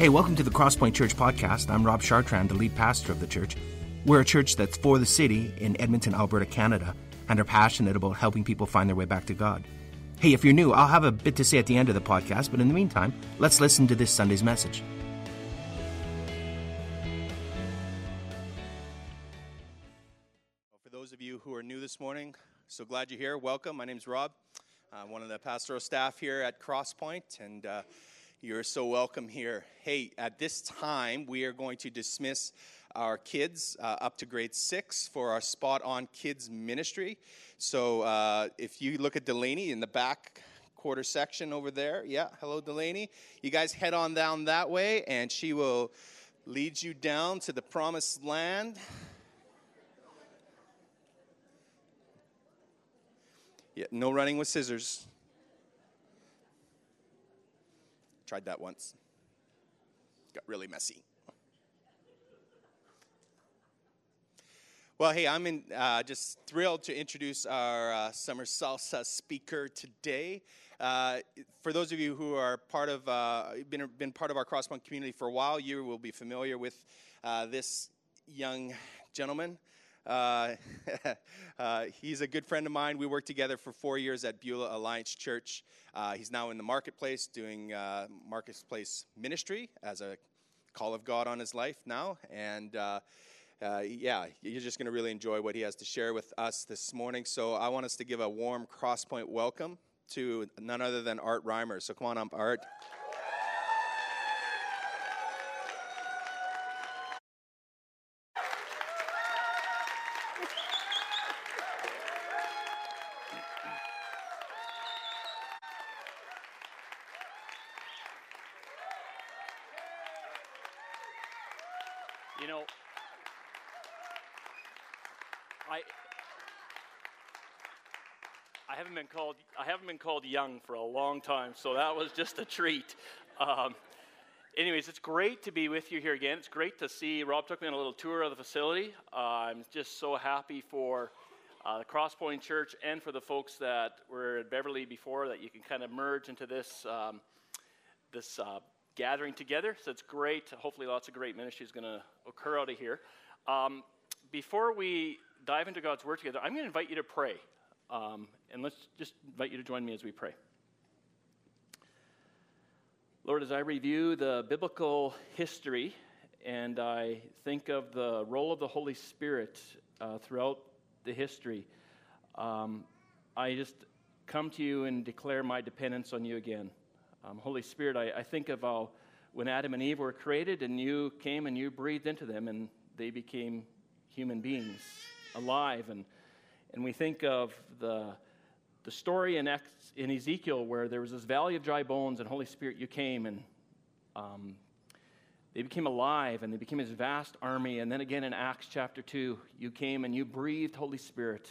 Hey, welcome to the Crosspoint Church podcast. I'm Rob Chartrand, the lead pastor of the church. We're a church that's for the city in Edmonton, Alberta, Canada, and are passionate about helping people find their way back to God. Hey, if you're new, I'll have a bit to say at the end of the podcast, but in the meantime, let's listen to this Sunday's message. For those of you who are new this morning, so glad you're here. Welcome. My name's Rob. I'm one of the pastoral staff here at Crosspoint, and uh, you're so welcome here. Hey, at this time, we are going to dismiss our kids uh, up to grade six for our Spot On Kids ministry. So uh, if you look at Delaney in the back quarter section over there, yeah, hello, Delaney. You guys head on down that way, and she will lead you down to the promised land. Yeah, no running with scissors. Tried that once. Got really messy. Well, hey, I'm in, uh, just thrilled to introduce our uh, summer salsa speaker today. Uh, for those of you who are part of uh, been been part of our Crosspoint community for a while, you will be familiar with uh, this young gentleman. Uh, uh, he's a good friend of mine. We worked together for four years at Beulah Alliance Church. Uh, he's now in the marketplace doing uh, marketplace ministry as a call of God on his life now. And uh, yeah, you're just going to really enjoy what he has to share with us this morning. So I want us to give a warm crosspoint welcome to none other than Art Reimer. So come on up, Art. You know, I I haven't been called I haven't been called young for a long time, so that was just a treat. Um, anyways, it's great to be with you here again. It's great to see. Rob took me on a little tour of the facility. Uh, I'm just so happy for uh, the Crosspoint Church and for the folks that were at Beverly before that you can kind of merge into this um, this uh, gathering together. So it's great. Hopefully, lots of great ministry is going to occur out of here. Um, before we dive into God's Word together, I'm going to invite you to pray. Um, and let's just invite you to join me as we pray. Lord, as I review the biblical history and I think of the role of the Holy Spirit uh, throughout the history, um, I just come to you and declare my dependence on you again. Um, Holy Spirit, I, I think of how when Adam and Eve were created and you came and you breathed into them and they became human beings, alive. And, and we think of the, the story in, Ex, in Ezekiel where there was this valley of dry bones and Holy Spirit, you came and um, they became alive and they became this vast army. And then again in Acts chapter 2, you came and you breathed Holy Spirit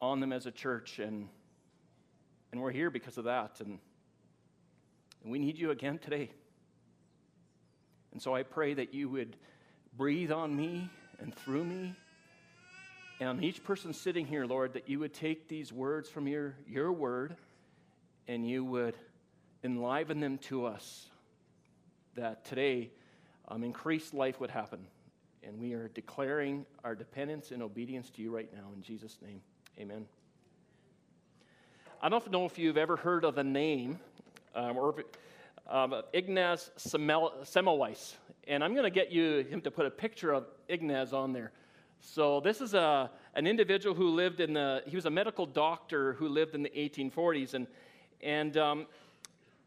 on them as a church. And, and we're here because of that. And, and we need you again today. And so I pray that you would breathe on me and through me and on each person sitting here, Lord, that you would take these words from your, your word and you would enliven them to us. That today, um, increased life would happen. And we are declaring our dependence and obedience to you right now. In Jesus' name, amen. I don't know if you've ever heard of the name um, or um, Ignaz Semmelweis. And I'm going to get you him to put a picture of Ignaz on there. So this is a, an individual who lived in the, he was a medical doctor who lived in the 1840s. And, and um,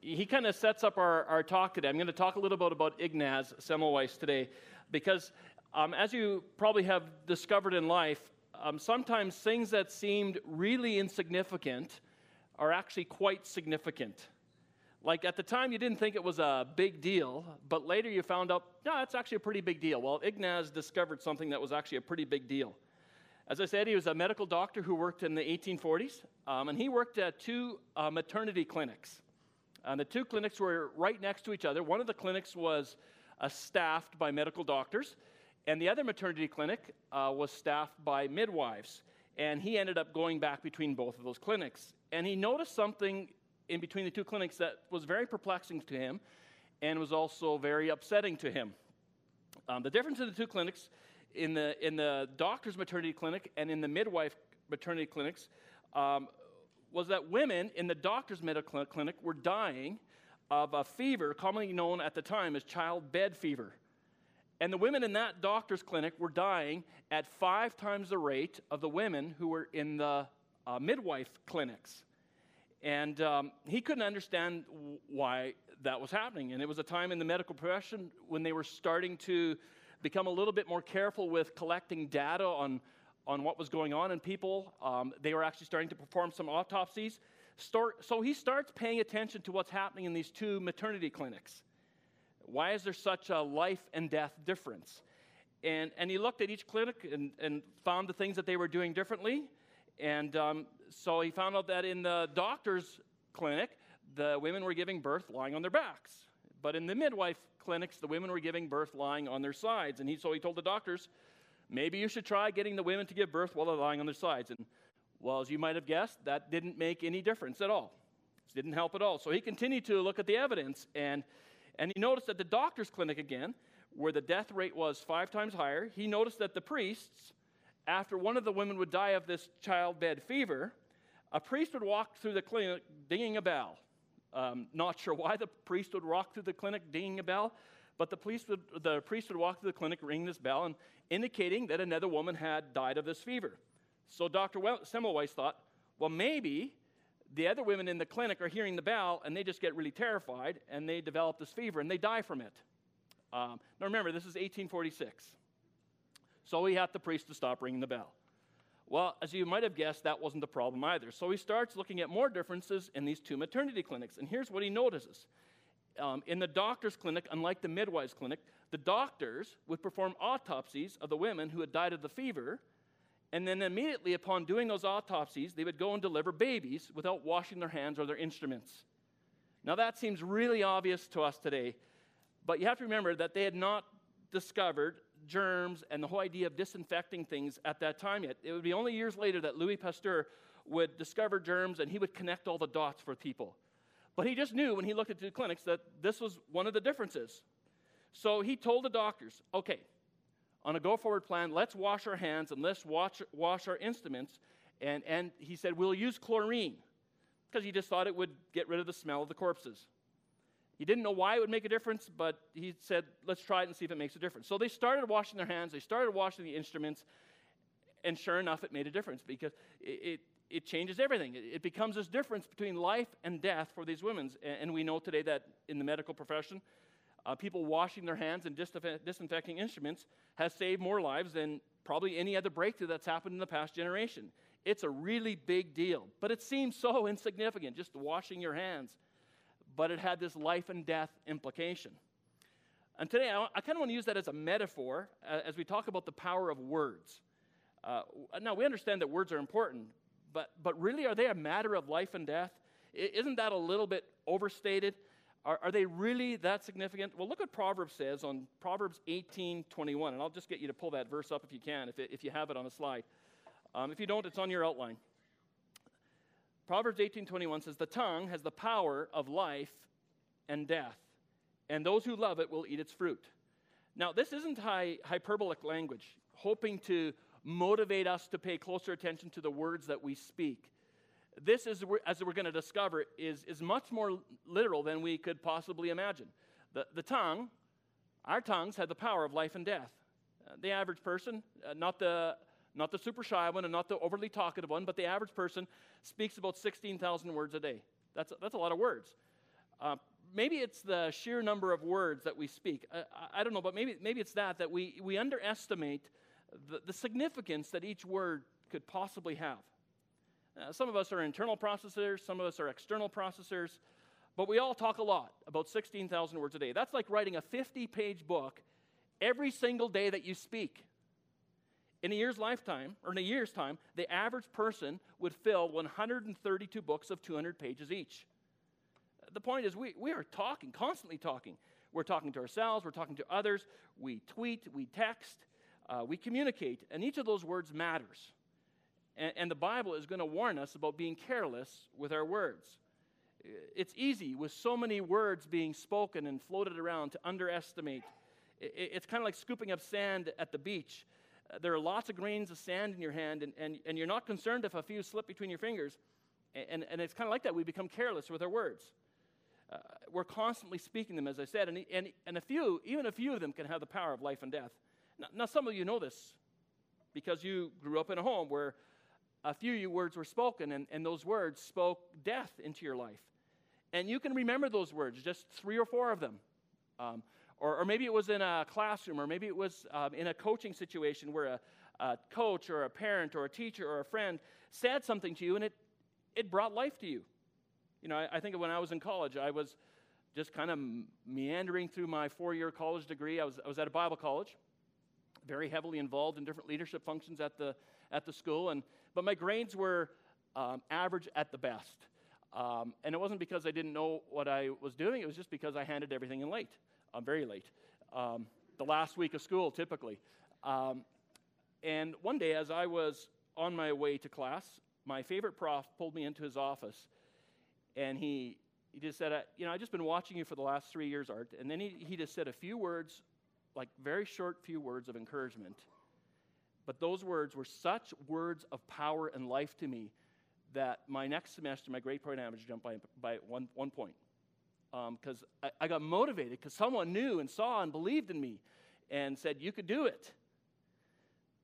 he kind of sets up our, our talk today. I'm going to talk a little bit about Ignaz Semmelweis today because um, as you probably have discovered in life, um, sometimes things that seemed really insignificant are actually quite significant. Like at the time, you didn't think it was a big deal, but later you found out, no, it's actually a pretty big deal. Well, Ignaz discovered something that was actually a pretty big deal. As I said, he was a medical doctor who worked in the 1840s, um, and he worked at two uh, maternity clinics. And the two clinics were right next to each other. One of the clinics was uh, staffed by medical doctors, and the other maternity clinic uh, was staffed by midwives. And he ended up going back between both of those clinics. And he noticed something in between the two clinics that was very perplexing to him. and was also very upsetting to him. Um, the difference in the two clinics, in the, in the doctor's maternity clinic and in the midwife maternity clinics, um, was that women in the doctor's medical clinic were dying of a fever commonly known at the time as childbed fever. And the women in that doctor's clinic were dying at five times the rate of the women who were in the uh, midwife clinics. And um, he couldn't understand why that was happening. And it was a time in the medical profession when they were starting to become a little bit more careful with collecting data on, on what was going on in people. Um, they were actually starting to perform some autopsies. Start, so he starts paying attention to what's happening in these two maternity clinics. Why is there such a life and death difference? And, and he looked at each clinic and, and found the things that they were doing differently. And um, so he found out that in the doctor's clinic, the women were giving birth lying on their backs. But in the midwife clinics, the women were giving birth lying on their sides. And he, so he told the doctors, maybe you should try getting the women to give birth while they're lying on their sides. And well, as you might have guessed, that didn't make any difference at all. It didn't help at all. So he continued to look at the evidence, and, and he noticed at the doctor's clinic again, where the death rate was five times higher, he noticed that the priests, after one of the women would die of this childbed fever, a priest would walk through the clinic dinging a bell. Um, not sure why the priest would walk through the clinic dinging a bell, but the priest, would, the priest would walk through the clinic ringing this bell and indicating that another woman had died of this fever. So Dr. Semmelweis thought, well, maybe the other women in the clinic are hearing the bell and they just get really terrified and they develop this fever and they die from it. Um, now remember, this is 1846. So he had the priest to stop ringing the bell. Well, as you might have guessed, that wasn't the problem either. So he starts looking at more differences in these two maternity clinics. And here's what he notices. Um, in the doctor's clinic, unlike the midwife's clinic, the doctors would perform autopsies of the women who had died of the fever and then immediately upon doing those autopsies, they would go and deliver babies without washing their hands or their instruments. Now, that seems really obvious to us today, but you have to remember that they had not discovered germs and the whole idea of disinfecting things at that time yet. It would be only years later that Louis Pasteur would discover germs and he would connect all the dots for people. But he just knew when he looked at the clinics that this was one of the differences. So he told the doctors, okay, on a go forward plan, let's wash our hands and let's wash, wash our instruments. And, and he said, we'll use chlorine because he just thought it would get rid of the smell of the corpses. He didn't know why it would make a difference, but he said, let's try it and see if it makes a difference. So they started washing their hands, they started washing the instruments, and sure enough, it made a difference because it, it, it changes everything. It, it, becomes this difference between life and death for these women. And, and we know today that in the medical profession, uh, people washing their hands and disinfecting instruments has saved more lives than probably any other breakthrough that's happened in the past generation. It's a really big deal, but it seems so insignificant, just washing your hands. But it had this life and death implication. And today, I, I kind of want to use that as a metaphor uh, as we talk about the power of words. Uh, now, we understand that words are important, but, but really, are they a matter of life and death? I, isn't that a little bit overstated? Are, are they really that significant? Well, look what Proverbs says on Proverbs 18 21. And I'll just get you to pull that verse up if you can, if, it, if you have it on a slide. Um, if you don't, it's on your outline. Proverbs 18:21 says, The tongue has the power of life and death, and those who love it will eat its fruit. Now, this isn't high, hyperbolic language, hoping to motivate us to pay closer attention to the words that we speak this, is, as we're going to discover, is, is much more literal than we could possibly imagine. The, the tongue, our tongues, have the power of life and death. Uh, the average person, uh, not, the, not the super shy one and not the overly talkative one, but the average person speaks about 16,000 words a day. That's, that's a lot of words. Uh, maybe it's the sheer number of words that we speak. I, I, don't know, but maybe, maybe it's that, that we, we underestimate the, the significance that each word could possibly have. Uh, some of us are internal processors, some of us are external processors, but we all talk a lot, about 16,000 words a day. That's like writing a 50 page book every single day that you speak. In a year's lifetime, or in a year's time, the average person would fill 132 books of 200 pages each. The point is, we, we are talking, constantly talking. We're talking to ourselves, we're talking to others, we tweet, we text, uh, we communicate, and each of those words matters. And, and the Bible is going to warn us about being careless with our words. It's easy with so many words being spoken and floated around to underestimate. It's kind of like scooping up sand at the beach. There are lots of grains of sand in your hand, and, and, and you're not concerned if a few slip between your fingers. And, and it's kind of like that. We become careless with our words. Uh, we're constantly speaking them, as I said, and, and, and a few, even a few of them, can have the power of life and death. Now, now, some of you know this because you grew up in a home where a few words were spoken, and, and those words spoke death into your life. And you can remember those words, just three or four of them. Um, or, or, maybe it was in a classroom, or maybe it was um, in a coaching situation where a, a coach or a parent or a teacher or a friend said something to you and it, it brought life to you. You know, I, I think when I was in college, I was just kind of meandering through my four year college degree. I was, I was at a Bible college, very heavily involved in different leadership functions at the, at the school, and, but my grades were um, average at the best. Um, and it wasn't because I didn't know what I was doing, it was just because I handed everything in late. I'm very late. Um, the last week of school, typically. Um, and one day, as I was on my way to class, my favorite prof pulled me into his office and he, he just said, You know, I've just been watching you for the last three years, Art. And then he, he just said a few words, like very short few words of encouragement. But those words were such words of power and life to me that my next semester, my grade point average jumped by, by one, one point because um, I, I got motivated because someone knew and saw and believed in me and said, You could do it.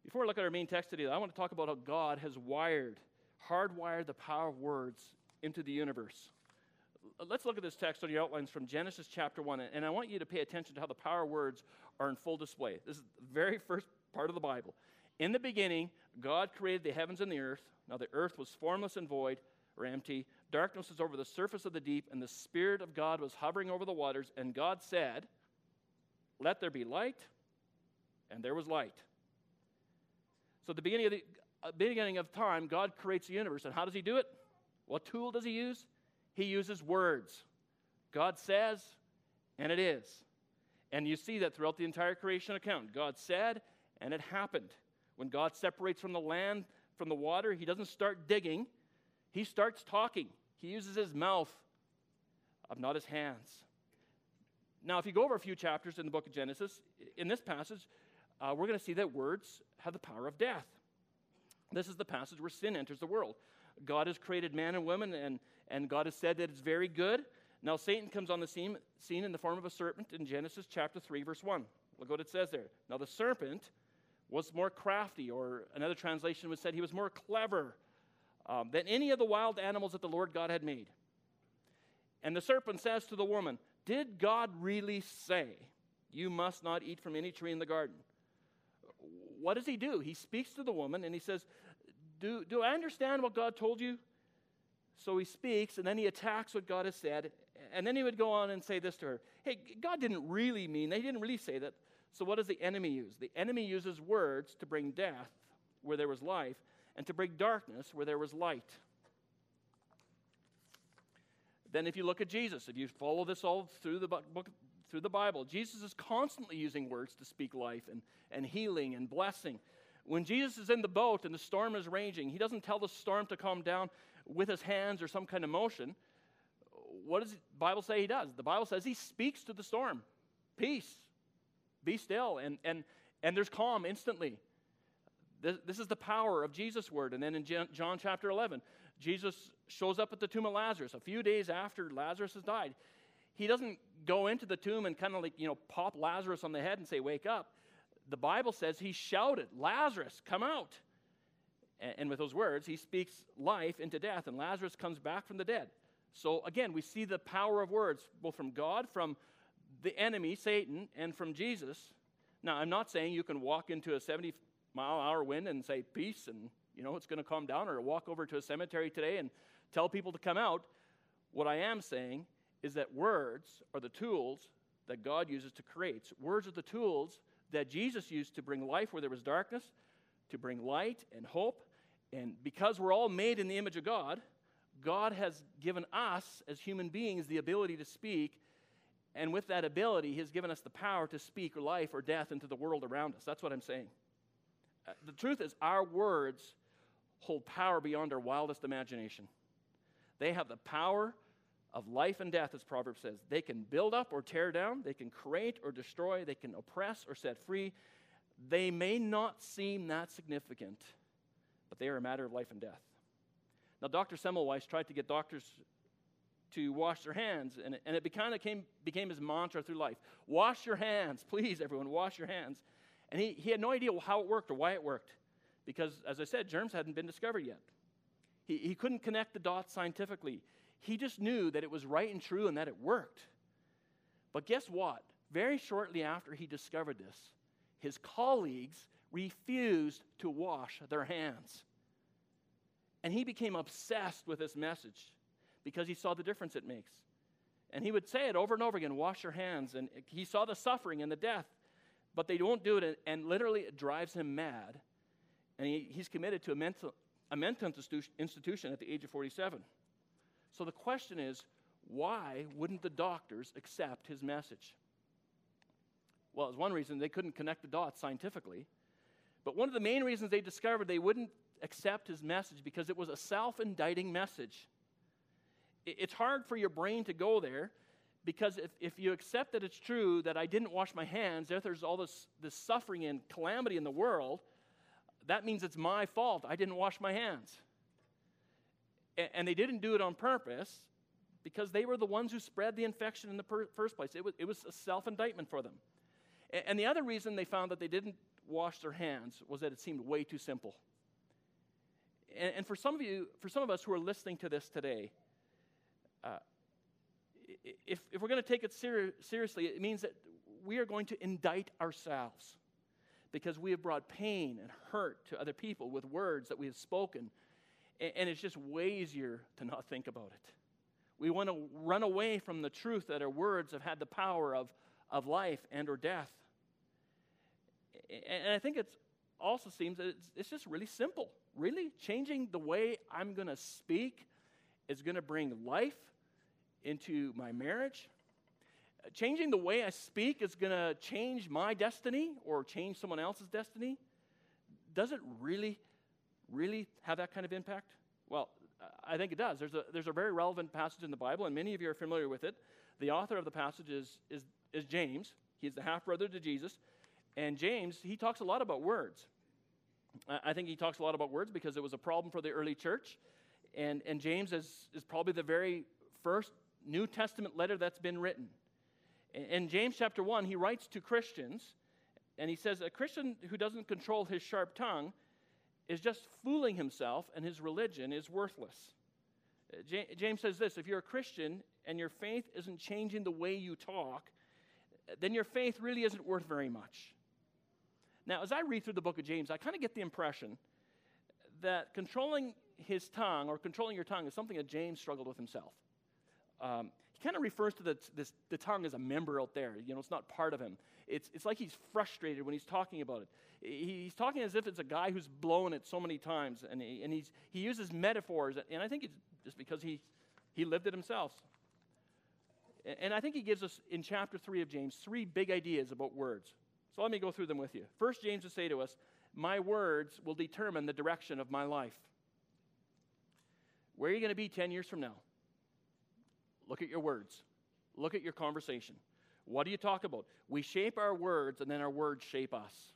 Before I look at our main text today, I want to talk about how God has wired, hardwired the power of words into the universe. Let's look at this text on your outlines from Genesis chapter 1, and I want you to pay attention to how the power of words are in full display. This is the very first part of the Bible. In the beginning, God created the heavens and the earth. Now, the earth was formless and void, or empty. Darkness was over the surface of the deep, and the Spirit of God was hovering over the waters. And God said, Let there be light, and there was light. So, at the beginning of, the, uh, beginning of time, God creates the universe. And how does He do it? What tool does He use? He uses words. God says, and it is. And you see that throughout the entire creation account. God said, and it happened. When God separates from the land, from the water, He doesn't start digging, He starts talking. He uses his mouth, not his hands. Now, if you go over a few chapters in the book of Genesis, in this passage, uh, we're going to see that words have the power of death. This is the passage where sin enters the world. God has created man and woman, and, and God has said that it's very good. Now, Satan comes on the scene, scene in the form of a serpent in Genesis chapter 3, verse 1. Look what it says there. Now, the serpent was more crafty, or another translation would say he was more clever um, than any of the wild animals that the Lord God had made. And the serpent says to the woman, Did God really say, You must not eat from any tree in the garden? What does he do? He speaks to the woman and he says, Do, do I understand what God told you? So he speaks and then he attacks what God has said. And then he would go on and say this to her Hey, God didn't really mean that. He didn't really say that. So what does the enemy use? The enemy uses words to bring death where there was life and to bring darkness where there was light. Then, if you look at Jesus, if you follow this all through the book, through the Bible, Jesus is constantly using words to speak life and, and healing and blessing. When Jesus is in the boat and the storm is raging, he doesn't tell the storm to calm down with his hands or some kind of motion. What does the Bible say he does? The Bible says he speaks to the storm. Peace. Be still. And, and, and there's calm instantly. This, this is the power of Jesus' word. And then in John chapter 11, Jesus shows up at the tomb of Lazarus a few days after Lazarus has died. He doesn't go into the tomb and kind of like, you know, pop Lazarus on the head and say, Wake up. The Bible says he shouted, Lazarus, come out. And, and with those words, he speaks life into death, and Lazarus comes back from the dead. So again, we see the power of words, both from God, from the enemy, Satan, and from Jesus. Now, I'm not saying you can walk into a 70 mile hour wind and say peace and you know it's going to calm down or walk over to a cemetery today and tell people to come out what i am saying is that words are the tools that god uses to create words are the tools that jesus used to bring life where there was darkness to bring light and hope and because we're all made in the image of god god has given us as human beings the ability to speak and with that ability, He has given us the power to speak life or death into the world around us. That's what I'm saying. Uh, the truth is, our words hold power beyond our wildest imagination. They have the power of life and death, as Proverbs says. They can build up or tear down, they can create or destroy, they can oppress or set free. They may not seem that significant, but they are a matter of life and death. Now, Dr. Semmelweis tried to get doctors to wash their hands, and it, and it kind of became his mantra through life. Wash your hands, please, everyone, wash your hands. And he, he had no idea how it worked or why it worked, because, as I said, germs hadn't been discovered yet. He, he couldn't connect the dots scientifically. He just knew that it was right and true and that it worked. But guess what? Very shortly after he discovered this, his colleagues refused to wash their hands. And he became obsessed with this message because he saw the difference it makes. And he would say it over and over again wash your hands. And he saw the suffering and the death, but they don't do it. And literally, it drives him mad. And he, he's committed to a mental, a mental institution at the age of 47. So the question is why wouldn't the doctors accept his message? Well, it's one reason they couldn't connect the dots scientifically. But one of the main reasons they discovered they wouldn't accept his message because it was a self indicting message. It's hard for your brain to go there because if, if you accept that it's true that I didn't wash my hands, if there's all this, this suffering and calamity in the world, that means it's my fault. I didn't wash my hands. And they didn't do it on purpose because they were the ones who spread the infection in the per- first place. It was, it was a self indictment for them. And the other reason they found that they didn't wash their hands was that it seemed way too simple. And, for some of you, for some of us who are listening to this today, uh, if, if we're going to take it ser- seriously, it means that we are going to indict ourselves because we have brought pain and hurt to other people with words that we have spoken. And, and it's just way easier to not think about it. We want to run away from the truth that our words have had the power of, of life and or death. And I think it also seems that it's, it's just really simple. Really, changing the way I'm going to speak is going to bring life into my marriage. Changing the way I speak is going to change my destiny or change someone else's destiny. Does it really, really have that kind of impact? Well, I think it does. There's a, there's a very relevant passage in the Bible, and many of you are familiar with it. The author of the passage is, is, is James. He's the half brother to Jesus. And James, he talks a lot about words. I think he talks a lot about words because it was a problem for the early church. And, and James is, is probably the very first New Testament letter that's been written. In James chapter 1, he writes to Christians, and he says, A Christian who doesn't control his sharp tongue is just fooling himself, and his religion is worthless. Uh, James says this if you're a Christian and your faith isn't changing the way you talk, then your faith really isn't worth very much. Now, as I read through the book of James, I kind of get the impression that controlling his tongue or controlling your tongue is something that James struggled with himself. Um, he kind of refers to the, this, the tongue as a member out there. You know, it's not part of him. It's, it's like he's frustrated when he's talking about it. He's talking as if it's a guy who's blown it so many times, and, he, and he's, he uses metaphors, and I think it's just because he, he lived it himself. And I think he gives us in chapter 3 of James three big ideas about words. So let me go through them with you. First, James would say to us, My words will determine the direction of my life. Where are you going to be 10 years from now? Look at your words, look at your conversation. What do you talk about? We shape our words, and then our words shape us.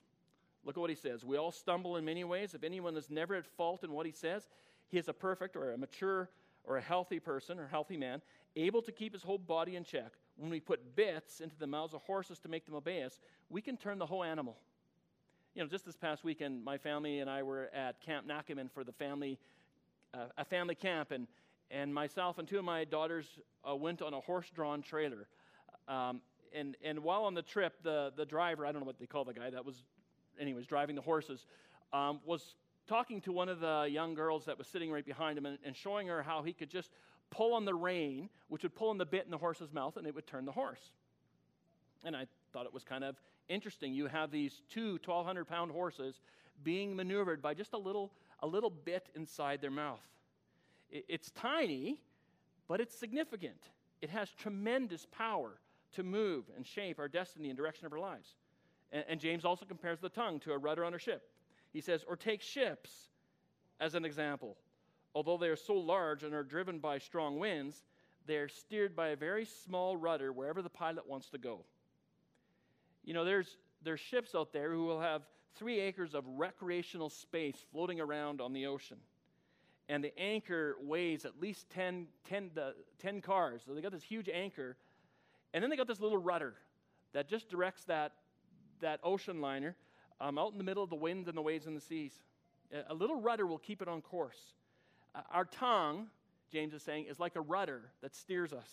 Look at what he says. We all stumble in many ways. If anyone is never at fault in what he says, he is a perfect or a mature or a healthy person or healthy man, able to keep his whole body in check when we put bits into the mouths of horses to make them obey us, we can turn the whole animal. You know, just this past weekend, my family and I were at Camp Nakamun for the family, uh, a family camp, and, and myself and two of my daughters uh, went on a horse-drawn trailer. Um, and, and while on the trip, the, the driver, I don't know what they call the guy that was, anyways, driving the horses, um, was talking to one of the young girls that was sitting right behind him and, and showing her how he could just pull on the rein, which would pull on the bit in the horse's mouth, and it would turn the horse. And I thought it was kind of interesting. You have these two 1,200 pound horses being maneuvered by just a little, a little bit inside their mouth. It's tiny, but it's significant. It has tremendous power to move and shape our destiny and direction of our lives. And, and James also compares the tongue to a rudder on a ship. He says, or take ships as an example. Although they are so large and are driven by strong winds, they're steered by a very small rudder wherever the pilot wants to go. You know, there's, there's ships out there who will have three acres of recreational space floating around on the ocean. And the anchor weighs at least 10, 10, 10 cars. So they got this huge anchor. And then they got this little rudder that just directs that, that ocean liner um, out in the middle of the wind and the waves and the seas. A little rudder will keep it on course. Uh, our tongue, James is saying, is like a rudder that steers us.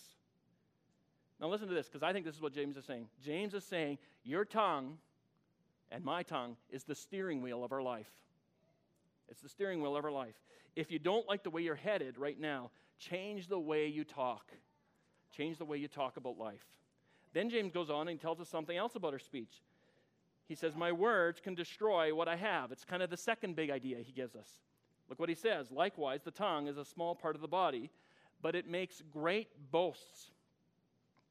Now, listen to this, because I think this is what James is saying. James is saying, Your tongue and my tongue is the steering wheel of our life. It's the steering wheel of our life. If you don't like the way you're headed right now, change the way you talk. Change the way you talk about life. Then James goes on and tells us something else about our speech. He says, My words can destroy what I have. It's kind of the second big idea he gives us. Look what he says. Likewise, the tongue is a small part of the body, but it makes great boasts.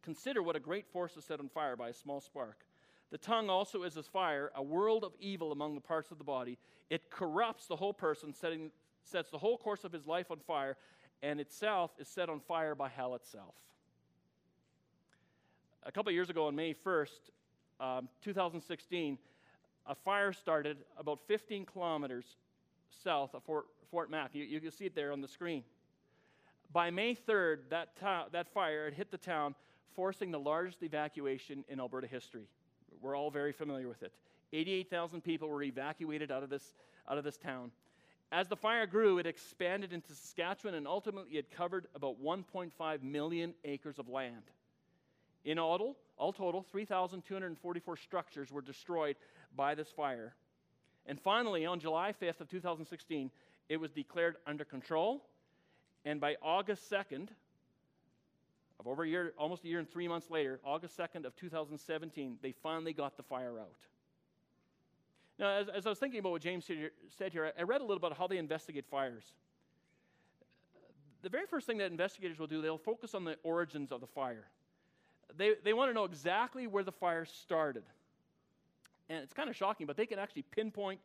Consider what a great force is set on fire by a small spark. The tongue also is as fire, a world of evil among the parts of the body. It corrupts the whole person, setting, sets the whole course of his life on fire, and itself is set on fire by hell itself. A couple years ago, on May 1st, um, 2016, a fire started about 15 kilometers south of Fort, Fort Mac. You, you can see it there on the screen. By May 3rd, that, ta- that fire had hit the town, forcing the largest evacuation in Alberta history. We're all very familiar with it. 88,000 people were evacuated out of, this, out of this town. As the fire grew, it expanded into Saskatchewan and ultimately it covered about 1.5 million acres of land. In all, all total, 3,244 structures were destroyed by this fire. And finally, on July 5th of 2016, it was declared under control. And by August 2nd, of over a year, almost a year and three months later, August 2nd of 2017, they finally got the fire out. Now, as, as I was thinking about what James said here, I read a little about how they investigate fires. The very first thing that investigators will do, they'll focus on the origins of the fire. They, they want to know exactly where the fire started. And it's kind of shocking, but they can actually pinpoint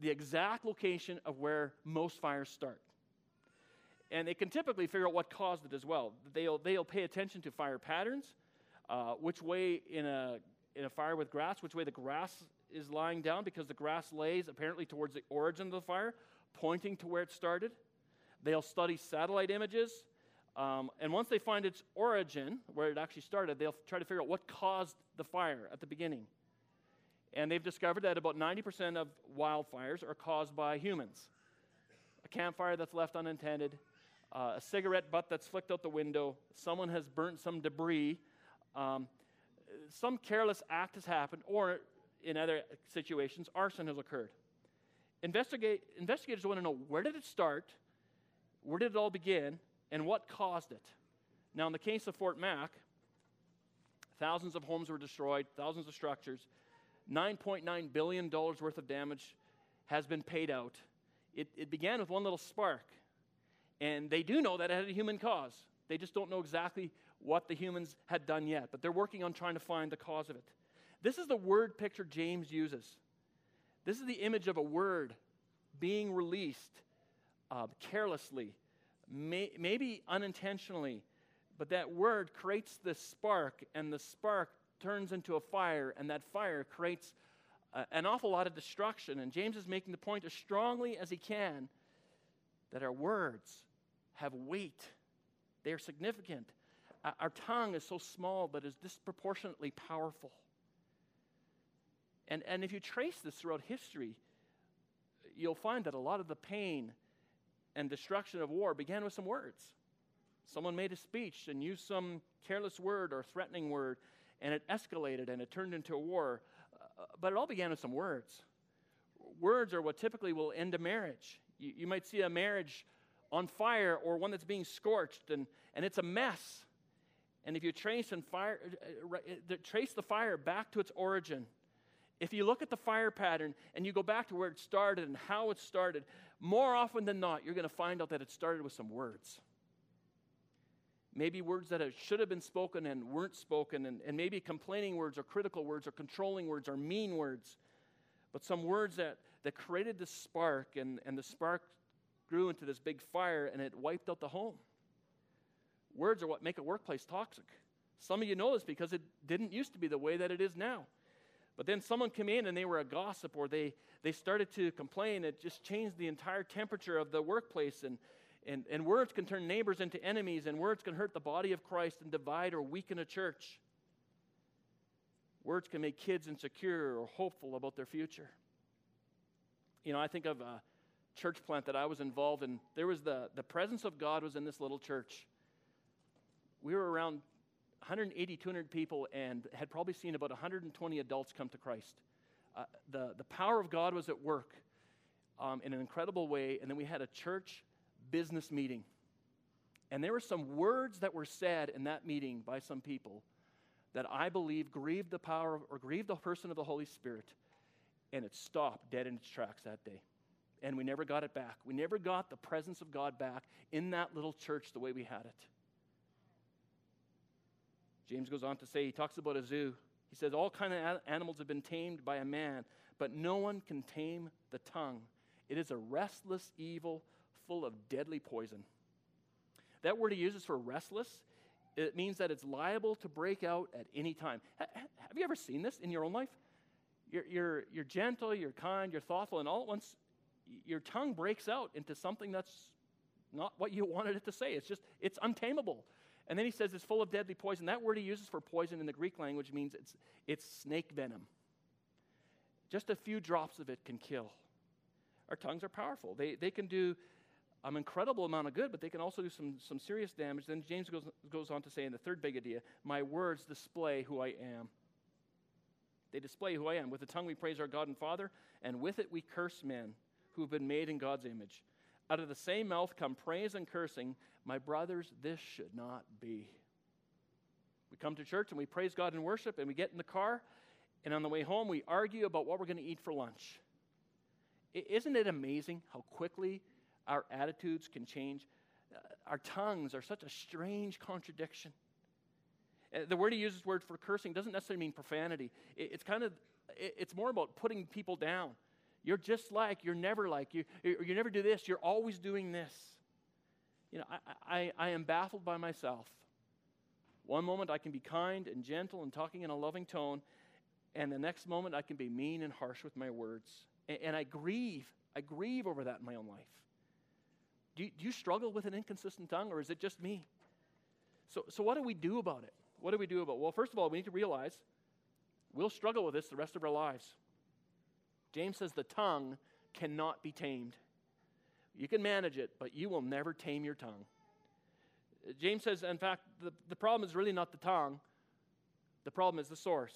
the exact location of where most fires start. And they can typically figure out what caused it as well. They'll, they'll pay attention to fire patterns, uh, which way in a, in a fire with grass, which way the grass is lying down, because the grass lays apparently towards the origin of the fire, pointing to where it started. They'll study satellite images. Um, and once they find its origin, where it actually started, they'll try to figure out what caused the fire at the beginning. And they've discovered that about 90% of wildfires are caused by humans. A campfire that's left unattended, uh, a cigarette butt that's flicked out the window, someone has burnt some debris, um, some careless act has happened, or in other situations, arson has occurred. Investigate, investigators want to know where did it start, where did it all begin, and what caused it. Now, in the case of Fort Mac, thousands of homes were destroyed, thousands of structures, $9.9 billion worth of damage has been paid out. It, it began with one little spark. And they do know that it had a human cause. They just don't know exactly what the humans had done yet, but they're working on trying to find the cause of it. This is the word picture James uses. This is the image of a word being released uh, carelessly, may, maybe unintentionally, but that word creates this spark, and the spark turns into a fire, and that fire creates uh, an awful lot of destruction. And James is making the point as strongly as he can that our words have weight, they are significant. Our tongue is so small, but is disproportionately powerful. And, and if you trace this throughout history, you'll find that a lot of the pain and destruction of war began with some words. Someone made a speech and used some careless word or threatening word, and it escalated and it turned into a war. Uh, but it all began with some words. Words are what typically will end a marriage. You, you might see a marriage on fire or one that's being scorched, and, and it's a mess. And if you trace, and fire, uh, uh, trace the fire back to its origin, if you look at the fire pattern and you go back to where it started and how it started, more often than not, you're going to find out that it started with some words. Maybe words that should have been spoken and weren't spoken, and, and maybe complaining words or critical words or controlling words or mean words. But some words that, that created the spark, and, and the spark grew into this big fire and it wiped out the home. Words are what make a workplace toxic. Some of you know this because it didn't used to be the way that it is now. But then someone came in and they were a gossip or they, they started to complain. It just changed the entire temperature of the workplace. And, and, and words can turn neighbors into enemies, and words can hurt the body of Christ and divide or weaken a church. Words can make kids insecure or hopeful about their future. You know, I think of a church plant that I was involved in. There was the, the presence of God was in this little church. We were around 180, 200 people and had probably seen about 120 adults come to Christ. Uh, the, the power of God was at work um, in an incredible way. And then we had a church business meeting. And there were some words that were said in that meeting by some people that I believe grieved the power of, or grieved the person of the Holy Spirit. And it stopped dead in its tracks that day. And we never got it back. We never got the presence of God back in that little church the way we had it. James goes on to say, he talks about a zoo. He says, All kind of animals have been tamed by a man, but no one can tame the tongue. It is a restless evil full of deadly poison. That word he uses for restless, it means that it's liable to break out at any time. Have you ever seen this in your own life? You're, you're, you're gentle, you're kind, you're thoughtful, and all at once your tongue breaks out into something that's not what you wanted it to say. It's just, it's untamable. And then he says it's full of deadly poison. That word he uses for poison in the Greek language means it's, it's snake venom. Just a few drops of it can kill. Our tongues are powerful. They, they can do an incredible amount of good, but they can also do some, some serious damage. Then James goes, goes on to say in the third big idea, My words display who I am. They display who I am. With the tongue we praise our God and Father, and with it we curse men who have been made in God's image. Out of the same mouth come praise and cursing. My brothers, this should not be. We come to church and we praise God in worship, and we get in the car, and on the way home, we argue about what we're going to eat for lunch. Isn't it amazing how quickly our attitudes can change? Uh, our tongues are such a strange contradiction. Uh, the word he uses, word for cursing, doesn't necessarily mean profanity. It's kind of, it's more about putting people down. You're just like, you're never like, you, you never do this, you're always doing this. You know, I, I, I am baffled by myself. One moment I can be kind and gentle and talking in a loving tone, and the next moment I can be mean and harsh with my words. And, and I grieve. I grieve over that in my own life. Do you, do you struggle with an inconsistent tongue, or is it just me? So, so, what do we do about it? What do we do about it? Well, first of all, we need to realize we'll struggle with this the rest of our lives. James says the tongue cannot be tamed. You can manage it, but you will never tame your tongue. James says, in fact, the, the problem is really not the tongue, the problem is the source.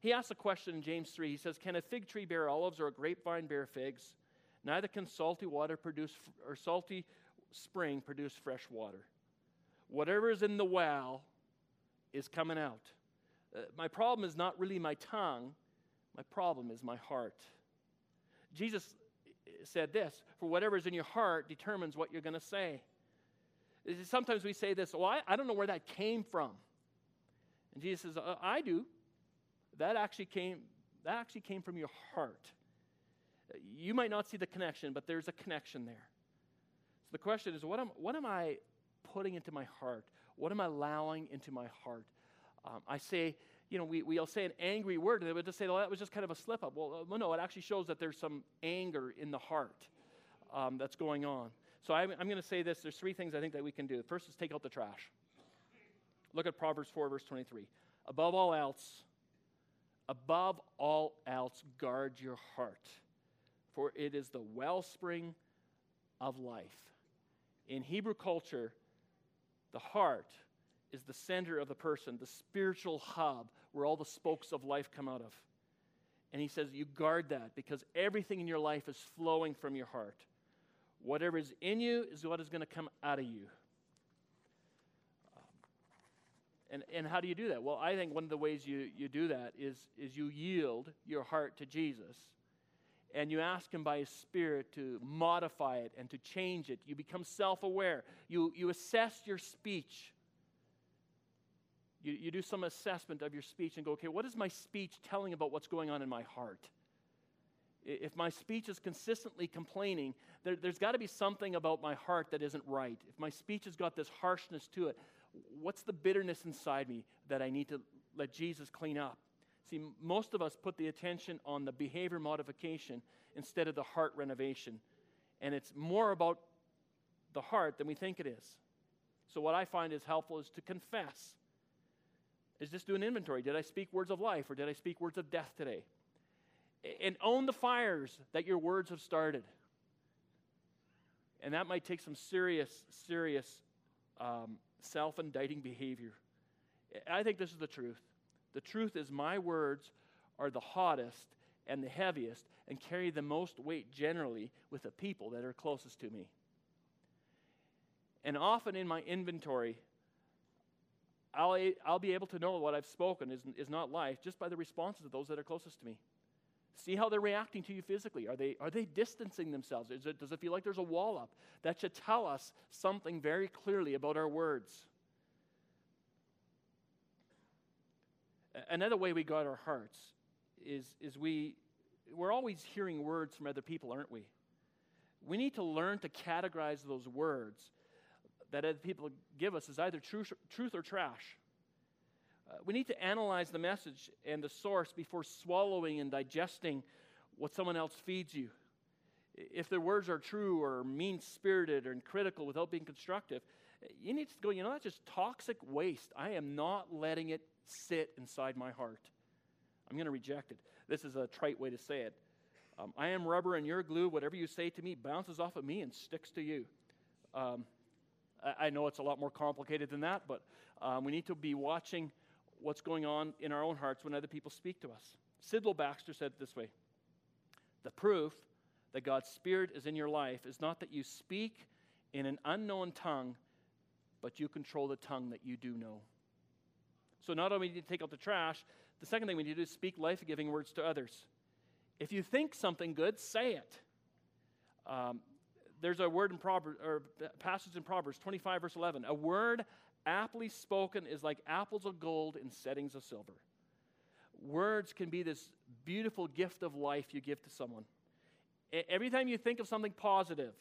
He asks a question in James 3. He says, Can a fig tree bear olives or a grapevine bear figs? Neither can salty water produce, or salty spring produce fresh water. Whatever is in the well is coming out. Uh, my problem is not really my tongue, my problem is my heart. Jesus said this For whatever is in your heart determines what you're going to say. Sometimes we say this, Well, I, I don't know where that came from. And Jesus says, uh, I do. That actually came, that actually came from your heart. You might not see the connection, but there's a connection there. So the question is, what am, what am I putting into my heart? What am I allowing into my heart? Um, I say, you know, we, we'll say an angry word, and they would just say, well, that was just kind of a slip up. Well, uh, no, it actually shows that there's some anger in the heart um, that's going on. So I'm, I'm going to say this. There's three things I think that we can do. First is take out the trash. Look at Proverbs 4, verse 23. Above all else, above all else, guard your heart, for it is the wellspring of life. In Hebrew culture, the heart is the center of the person, the spiritual hub where all the spokes of life come out of. And he says, You guard that because everything in your life is flowing from your heart. Whatever is in you is what is going to come out of you. Um, and, and how do you do that? Well, I think one of the ways you, you do that is, is you yield your heart to Jesus and you ask Him by His Spirit to modify it and to change it. You become self aware. You, you assess your speech. You, you do some assessment of your speech and go, okay, what is my speech telling about what's going on in my heart? If my speech is consistently complaining, there, has got to be something about my heart that isn't right. If my speech has got this harshness to it, What's the bitterness inside me that I need to let Jesus clean up? See, most of us put the attention on the behavior modification instead of the heart renovation. And it's more about the heart than we think it is. So, what I find is helpful is to confess. Is just do an inventory. Did I speak words of life or did I speak words of death today? And own the fires that your words have started. And that might take some serious, serious um, self indicting behavior. I think this is the truth. The truth is, my words are the hottest and the heaviest and carry the most weight generally with the people that are closest to me. And often in my inventory, I'll, I'll be able to know what I've spoken is, is not life just by the responses of those that are closest to me. See how they're reacting to you physically. Are they, are they distancing themselves? It, does it feel like there's a wall up? That should tell us something very clearly about our words. Another way we guard our hearts is, is we, we're always hearing words from other people, aren't we? We need to learn to categorize those words that other people give us is either truth, truth or trash. Uh, we need to analyze the message and the source before swallowing and digesting what someone else feeds you. If their words are true or mean spirited or critical without being constructive, you need to go, you know, that's just toxic waste. I am not letting it sit inside my heart. I'm going to reject it. This is a trite way to say it. Um, I am rubber and you're glue. Whatever you say to me bounces off of me and sticks to you. Um, I, know it's a lot more complicated than that, but um, we need to be watching what's going on in our own hearts when other people speak to us. Sidlow Baxter said it this way The proof that God's Spirit is in your life is not that you speak in an unknown tongue, but you control the tongue that you do know. So not only do you take out the trash, the second thing we need to do is speak life giving words to others. If you think something good, say it. Um, there's a word in Proverbs, or passage in Proverbs 25, verse 11. A word aptly spoken is like apples of gold in settings of silver. Words can be this beautiful gift of life you give to someone. Every time you think of something positive,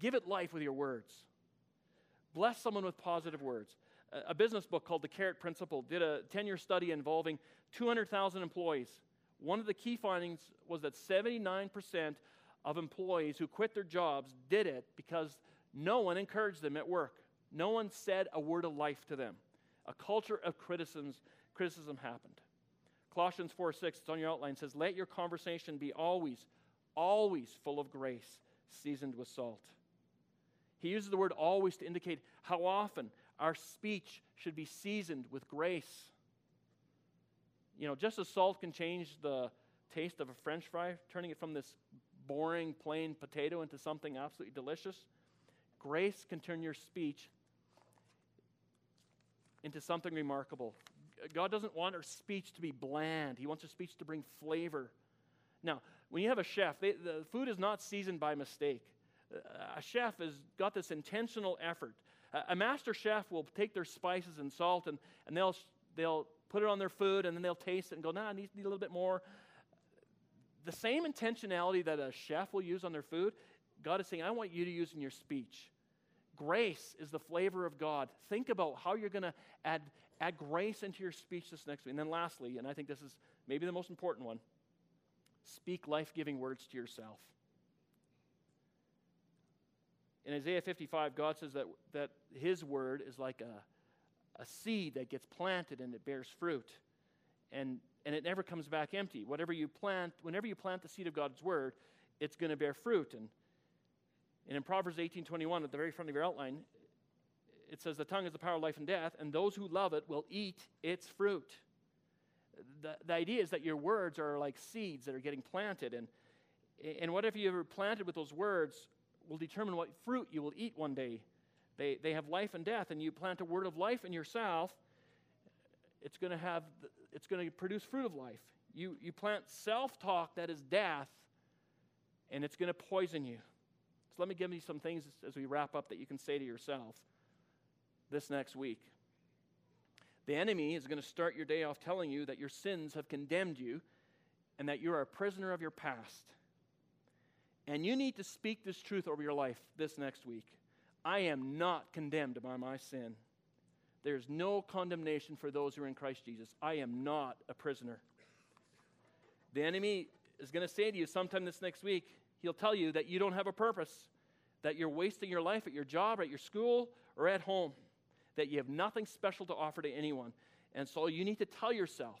give it life with your words. Bless someone with positive words a business book called The Carrot Principle did a 10 year study involving 200,000 employees. One of the key findings was that 79% of employees who quit their jobs did it because no one encouraged them at work. No one said a word of life to them. A culture of criticisms, criticism happened. Colossians 4 6, it's on your outline, says, Let your conversation be always, always full of grace, seasoned with salt. He uses the word always to indicate how often, our speech should be seasoned with grace. You know, just as salt can change the taste of a french fry, turning it from this boring, plain potato into something absolutely delicious, grace can turn your speech into something remarkable. God doesn't want our speech to be bland, He wants our speech to bring flavor. Now, when you have a chef, they, the food is not seasoned by mistake. A chef has got this intentional effort a master chef will take their spices and salt and, and they'll, they'll put it on their food and then they'll taste it and go, nah, I need, need a little bit more. The same intentionality that a chef will use on their food, God is saying, I want you to use in your speech. Grace is the flavor of God. Think about how you're going to add, add grace into your speech this next week. And then, lastly, and I think this is maybe the most important one speak life giving words to yourself. In Isaiah 55, God says that, that His word is like a, a seed that gets planted and it bears fruit. And, and it never comes back empty. Whatever you plant, whenever you plant the seed of God's word, it's going to bear fruit. And, and in Proverbs 18:21, at the very front of your outline, it says, The tongue is the power of life and death, and those who love it will eat its fruit. The, the idea is that your words are like seeds that are getting planted. And, and whatever you ever planted with those words will determine what fruit you will eat one day. They, they have life and death, and you plant a word of life in yourself, it's going to have it's going to produce fruit of life. You, you plant self-talk that is death, and it's going to poison you. So let me give you some things as we wrap up that you can say to yourself this next week. The enemy is going to start your day off telling you that your sins have condemned you and that you're a prisoner of your past. And you need to speak this truth over your life this next week. I am not condemned by my sin. There's no condemnation for those who are in Christ Jesus. I am not a prisoner. The enemy is going to say to you sometime this next week, he'll tell you that you don't have a purpose, that you're wasting your life at your job, at your school, or at home, that you have nothing special to offer to anyone. And so you need to tell yourself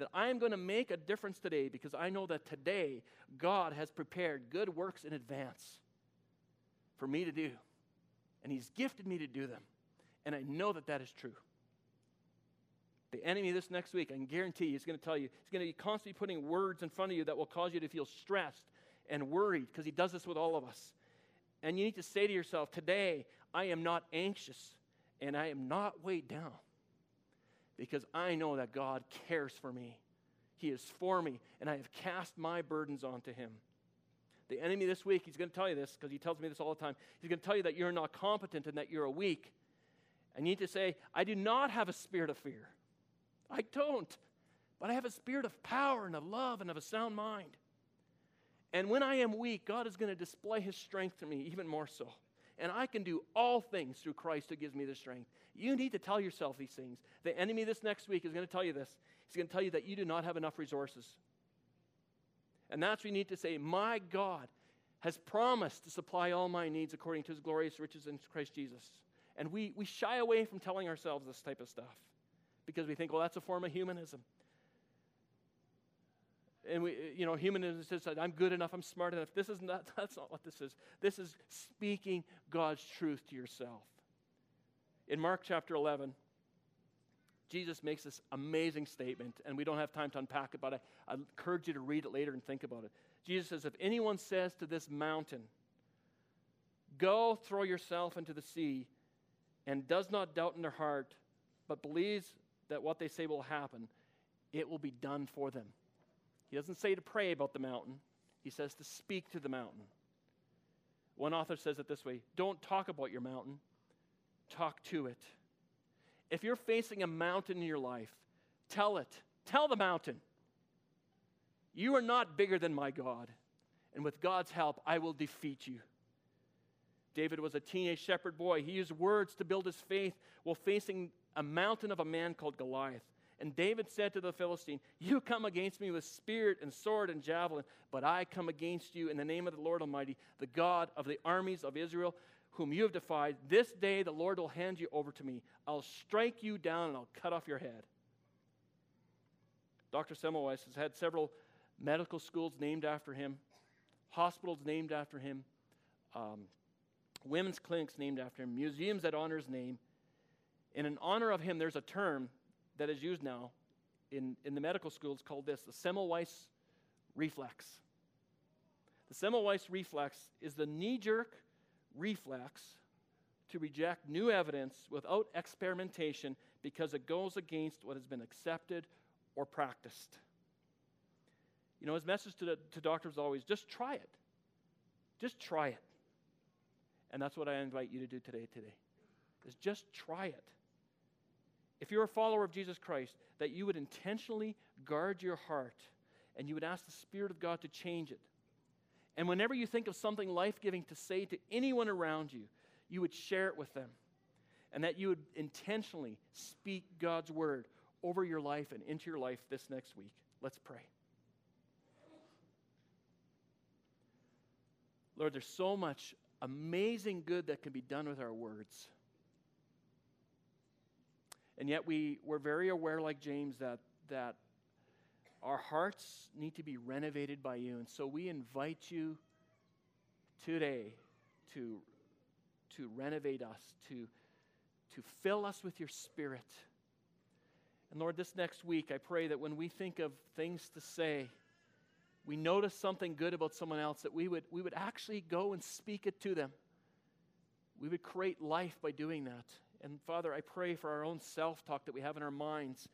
that I am going to make a difference today because I know that today God has prepared good works in advance for me to do. And He's gifted me to do them. And I know that that is true. The enemy this next week, I can guarantee you, he's going to tell you, he's going to be constantly putting words in front of you that will cause you to feel stressed and worried because he does this with all of us. And you need to say to yourself, today, I am not anxious and I am not weighed down because I know that God cares for me. He is for me, and I have cast my burdens onto him. The enemy this week, he's going to tell you this because he tells me this all the time. He's going to tell you that you're not competent and that you're a weak. You need to say, I do not have a spirit of fear. I don't. But I have a spirit of power and of love and of a sound mind. And when I am weak, God is going to display his strength to me even more so. And I can do all things through Christ who gives me the strength. You need to tell yourself these things. The enemy this next week is going to tell you this. He's going to tell you that you do not have enough resources. And that's what you need to say, My God has promised to supply all my needs according to his glorious riches in Christ Jesus. And we, we shy away from telling ourselves this type of stuff because we think, well, that's a form of humanism. And we, you know, humanism says, I'm good enough, I'm smart enough. This is not, that's not what this is. This is speaking God's truth to yourself. In Mark chapter 11, Jesus makes this amazing statement, and we don't have time to unpack it, but I, I encourage you to read it later and think about it. Jesus says, If anyone says to this mountain, Go throw yourself into the sea, and does not doubt in their heart, but believes that what they say will happen, it will be done for them. He doesn't say to pray about the mountain, he says to speak to the mountain. One author says it this way Don't talk about your mountain, talk to it. If you're facing a mountain in your life, tell it. Tell the mountain. You are not bigger than my God, and with God's help, I will defeat you. David was a teenage shepherd boy. He used words to build his faith while facing a mountain of a man called Goliath. And David said to the Philistine, You come against me with spear and sword and javelin, but I come against you in the name of the Lord Almighty, the God of the armies of Israel, whom you have defied. This day the Lord will hand you over to me. I'll strike you down and I'll cut off your head. Dr. Semmelweis has had several medical schools named after him, hospitals named after him, um, women's clinics named after him, museums that honor his name. And in honor of him, there's a term that is used now in, in the medical schools called this the Semmelweis reflex. The Semmelweis reflex is the knee jerk reflex to reject new evidence without experimentation because it goes against what has been accepted or practiced. You know, his message to, the, to doctors always just try it. Just try it. And that's what I invite you to do today, today. Is just try it. If you're a follower of Jesus Christ, that you would intentionally guard your heart and you would ask the Spirit of God to change it. And whenever you think of something life giving to say to anyone around you, you would share it with them. And that you would intentionally speak God's word over your life and into your life this next week. Let's pray. Lord, there's so much amazing good that can be done with our words. And yet we, we're very aware, like James, that, that our hearts need to be renovated by you. And so we invite you today to, to renovate us, to, to fill us with your spirit. And Lord, this next week, I pray that when we think of things to say, we notice something good about someone else, that we would, we would actually go and speak it to them. We would create life by doing that. And Father, I pray for our own self talk that we have in our minds.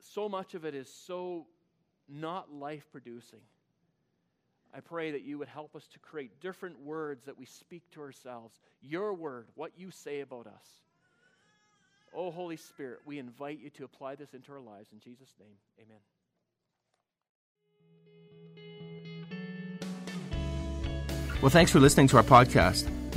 So much of it is so not life producing. I pray that you would help us to create different words that we speak to ourselves. Your word, what you say about us. Oh, Holy Spirit, we invite you to apply this into our lives. In Jesus' name, amen. Well, thanks for listening to our podcast.